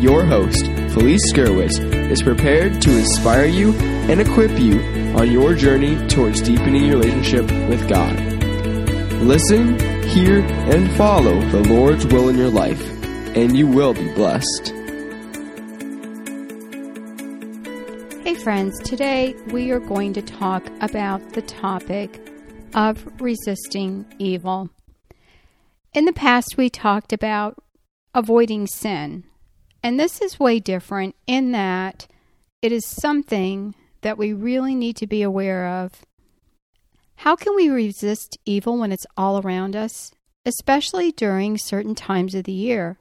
your host, Felice Gerwitz, is prepared to inspire you and equip you on your journey towards deepening your relationship with God. Listen, hear, and follow the Lord's will in your life, and you will be blessed. Hey, friends, today we are going to talk about the topic of resisting evil. In the past, we talked about avoiding sin. And this is way different in that it is something that we really need to be aware of. How can we resist evil when it's all around us, especially during certain times of the year?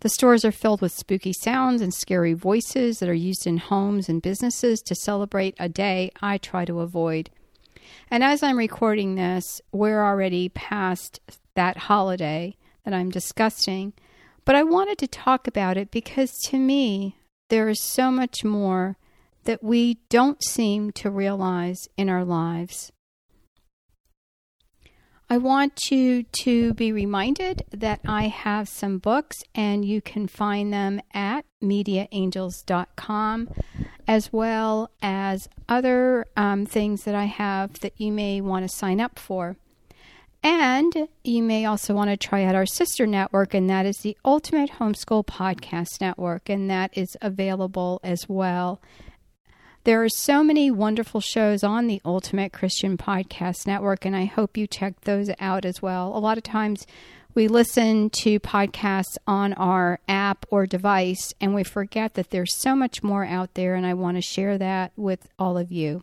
The stores are filled with spooky sounds and scary voices that are used in homes and businesses to celebrate a day I try to avoid. And as I'm recording this, we're already past that holiday that I'm discussing. But I wanted to talk about it because to me, there is so much more that we don't seem to realize in our lives. I want you to be reminded that I have some books and you can find them at mediaangels.com as well as other um, things that I have that you may want to sign up for. And you may also want to try out our sister network, and that is the Ultimate Homeschool Podcast Network, and that is available as well. There are so many wonderful shows on the Ultimate Christian Podcast Network, and I hope you check those out as well. A lot of times we listen to podcasts on our app or device, and we forget that there's so much more out there, and I want to share that with all of you.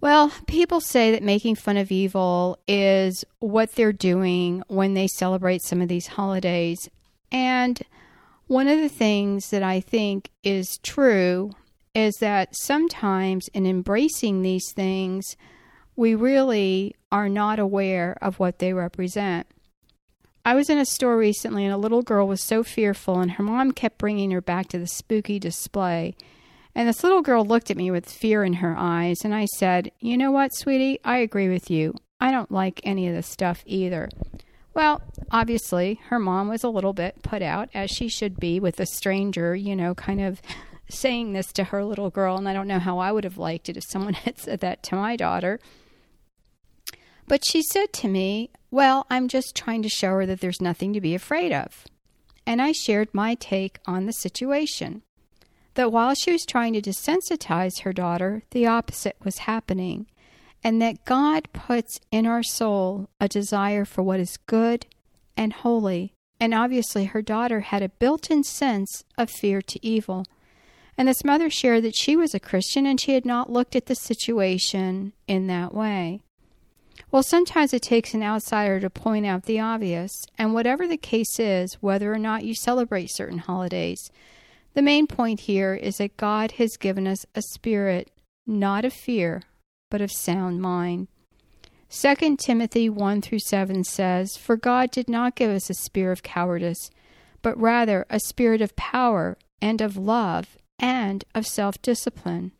Well, people say that making fun of evil is what they're doing when they celebrate some of these holidays. And one of the things that I think is true is that sometimes in embracing these things, we really are not aware of what they represent. I was in a store recently and a little girl was so fearful, and her mom kept bringing her back to the spooky display. And this little girl looked at me with fear in her eyes, and I said, You know what, sweetie? I agree with you. I don't like any of this stuff either. Well, obviously, her mom was a little bit put out, as she should be, with a stranger, you know, kind of saying this to her little girl. And I don't know how I would have liked it if someone had said that to my daughter. But she said to me, Well, I'm just trying to show her that there's nothing to be afraid of. And I shared my take on the situation that while she was trying to desensitize her daughter, the opposite was happening, and that God puts in our soul a desire for what is good and holy. And obviously, her daughter had a built in sense of fear to evil. And this mother shared that she was a Christian and she had not looked at the situation in that way. Well, sometimes it takes an outsider to point out the obvious, and whatever the case is, whether or not you celebrate certain holidays, the main point here is that God has given us a spirit not of fear, but of sound mind. 2 Timothy 1 through 7 says, For God did not give us a spirit of cowardice, but rather a spirit of power and of love and of self discipline.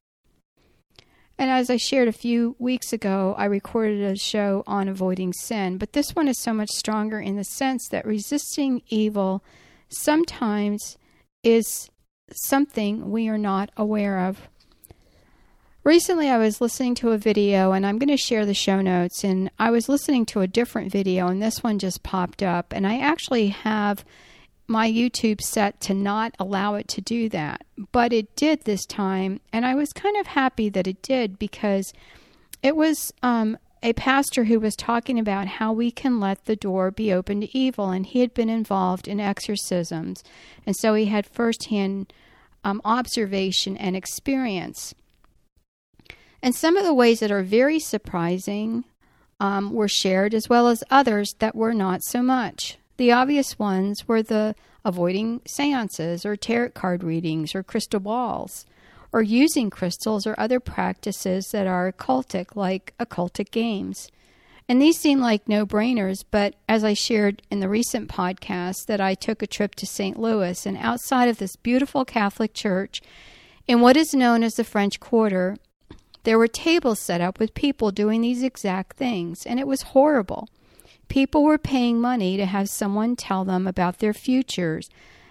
And as I shared a few weeks ago, I recorded a show on avoiding sin, but this one is so much stronger in the sense that resisting evil sometimes is something we are not aware of. Recently, I was listening to a video, and I'm going to share the show notes. And I was listening to a different video, and this one just popped up. And I actually have my YouTube set to not allow it to do that, but it did this time, and I was kind of happy that it did because it was um, a pastor who was talking about how we can let the door be open to evil, and he had been involved in exorcisms, and so he had firsthand um, observation and experience. And some of the ways that are very surprising um, were shared, as well as others that were not so much. The obvious ones were the avoiding seances or tarot card readings or crystal balls or using crystals or other practices that are occultic, like occultic games. And these seem like no brainers, but as I shared in the recent podcast, that I took a trip to St. Louis, and outside of this beautiful Catholic church, in what is known as the French Quarter, there were tables set up with people doing these exact things, and it was horrible. People were paying money to have someone tell them about their futures.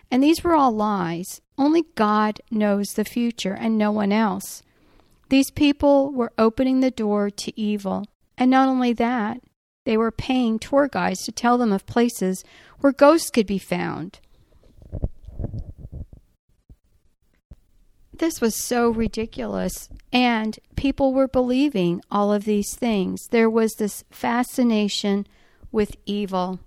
And these were all lies. Only God knows the future and no one else. These people were opening the door to evil. And not only that, they were paying tour guides to tell them of places where ghosts could be found. This was so ridiculous. And people were believing all of these things. There was this fascination with evil.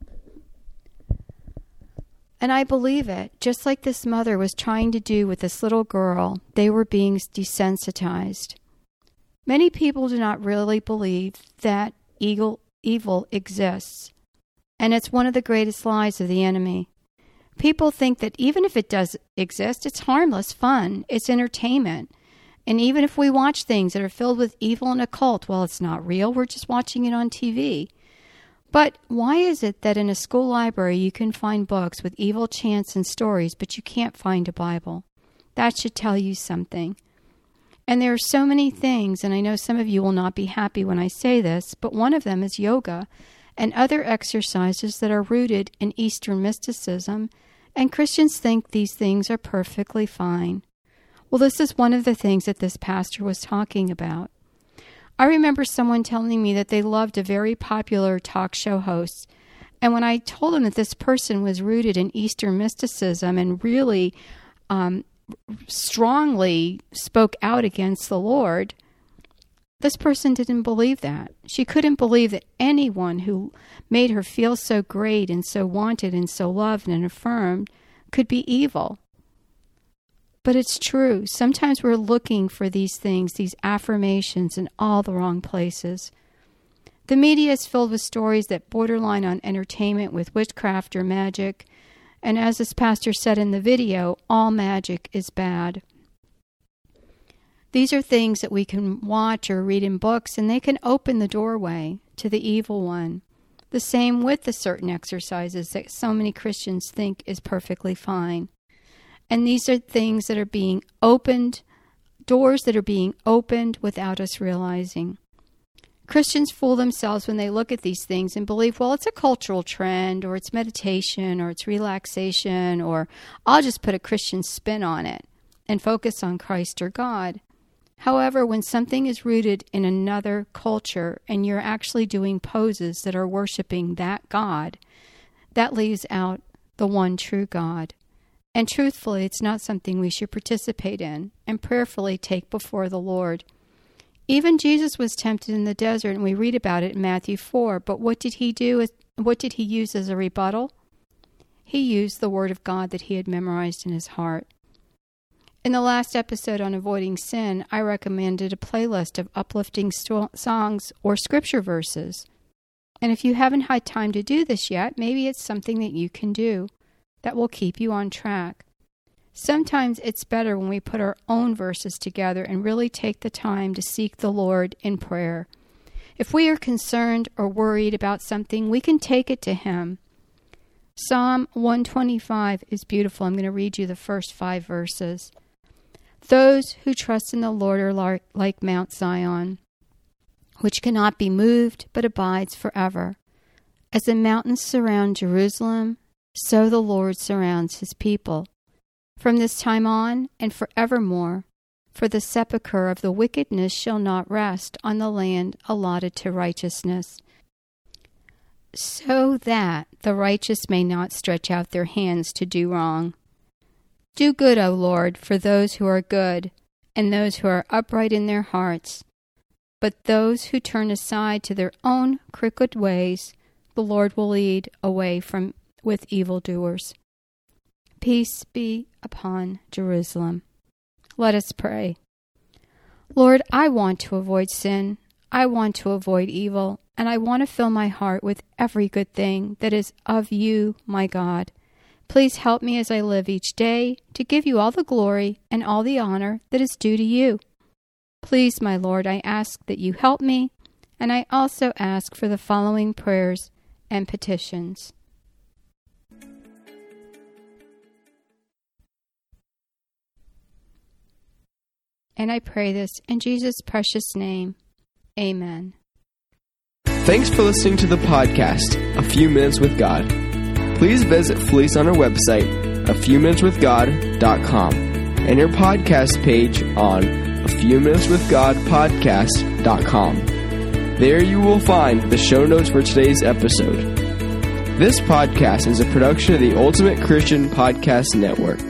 And I believe it. Just like this mother was trying to do with this little girl, they were being desensitized. Many people do not really believe that evil, evil exists, and it's one of the greatest lies of the enemy. People think that even if it does exist, it's harmless fun, it's entertainment. And even if we watch things that are filled with evil and occult, well, it's not real, we're just watching it on TV. But why is it that in a school library you can find books with evil chants and stories, but you can't find a Bible? That should tell you something. And there are so many things, and I know some of you will not be happy when I say this, but one of them is yoga and other exercises that are rooted in Eastern mysticism, and Christians think these things are perfectly fine. Well, this is one of the things that this pastor was talking about. I remember someone telling me that they loved a very popular talk show host. And when I told them that this person was rooted in Eastern mysticism and really um, strongly spoke out against the Lord, this person didn't believe that. She couldn't believe that anyone who made her feel so great and so wanted and so loved and affirmed could be evil. But it's true. Sometimes we're looking for these things, these affirmations, in all the wrong places. The media is filled with stories that borderline on entertainment with witchcraft or magic. And as this pastor said in the video, all magic is bad. These are things that we can watch or read in books, and they can open the doorway to the evil one. The same with the certain exercises that so many Christians think is perfectly fine. And these are things that are being opened, doors that are being opened without us realizing. Christians fool themselves when they look at these things and believe, well, it's a cultural trend, or it's meditation, or it's relaxation, or I'll just put a Christian spin on it and focus on Christ or God. However, when something is rooted in another culture and you're actually doing poses that are worshiping that God, that leaves out the one true God. And truthfully, it's not something we should participate in and prayerfully take before the Lord. Even Jesus was tempted in the desert, and we read about it in Matthew 4. But what did he do? What did he use as a rebuttal? He used the Word of God that he had memorized in his heart. In the last episode on avoiding sin, I recommended a playlist of uplifting songs or scripture verses. And if you haven't had time to do this yet, maybe it's something that you can do that will keep you on track. Sometimes it's better when we put our own verses together and really take the time to seek the Lord in prayer. If we are concerned or worried about something, we can take it to Him. Psalm 125 is beautiful. I'm going to read you the first five verses. Those who trust in the Lord are like Mount Zion, which cannot be moved but abides forever. As the mountains surround Jerusalem, so the Lord surrounds his people. From this time on and forevermore, for the sepulchre of the wickedness shall not rest on the land allotted to righteousness. so that the righteous may not stretch out their hands to do wrong. Do good, O Lord, for those who are good, and those who are upright in their hearts. But those who turn aside to their own crooked ways, the Lord will lead away from with evildoers. Peace be upon Jerusalem. Let us pray. Lord, I want to avoid sin. I want to avoid evil, and I want to fill my heart with every good thing that is of you, my God. Please help me as I live each day to give you all the glory and all the honor that is due to you. Please, my Lord, I ask that you help me, and I also ask for the following prayers and petitions. And I pray this in Jesus' precious name. Amen. Thanks for listening to the podcast, A Few Minutes with God. Please visit Felice on our website, a few minutes with God.com, and your podcast page on a few minutes with God podcast.com. There you will find the show notes for today's episode. This podcast is a production of the Ultimate Christian Podcast Network.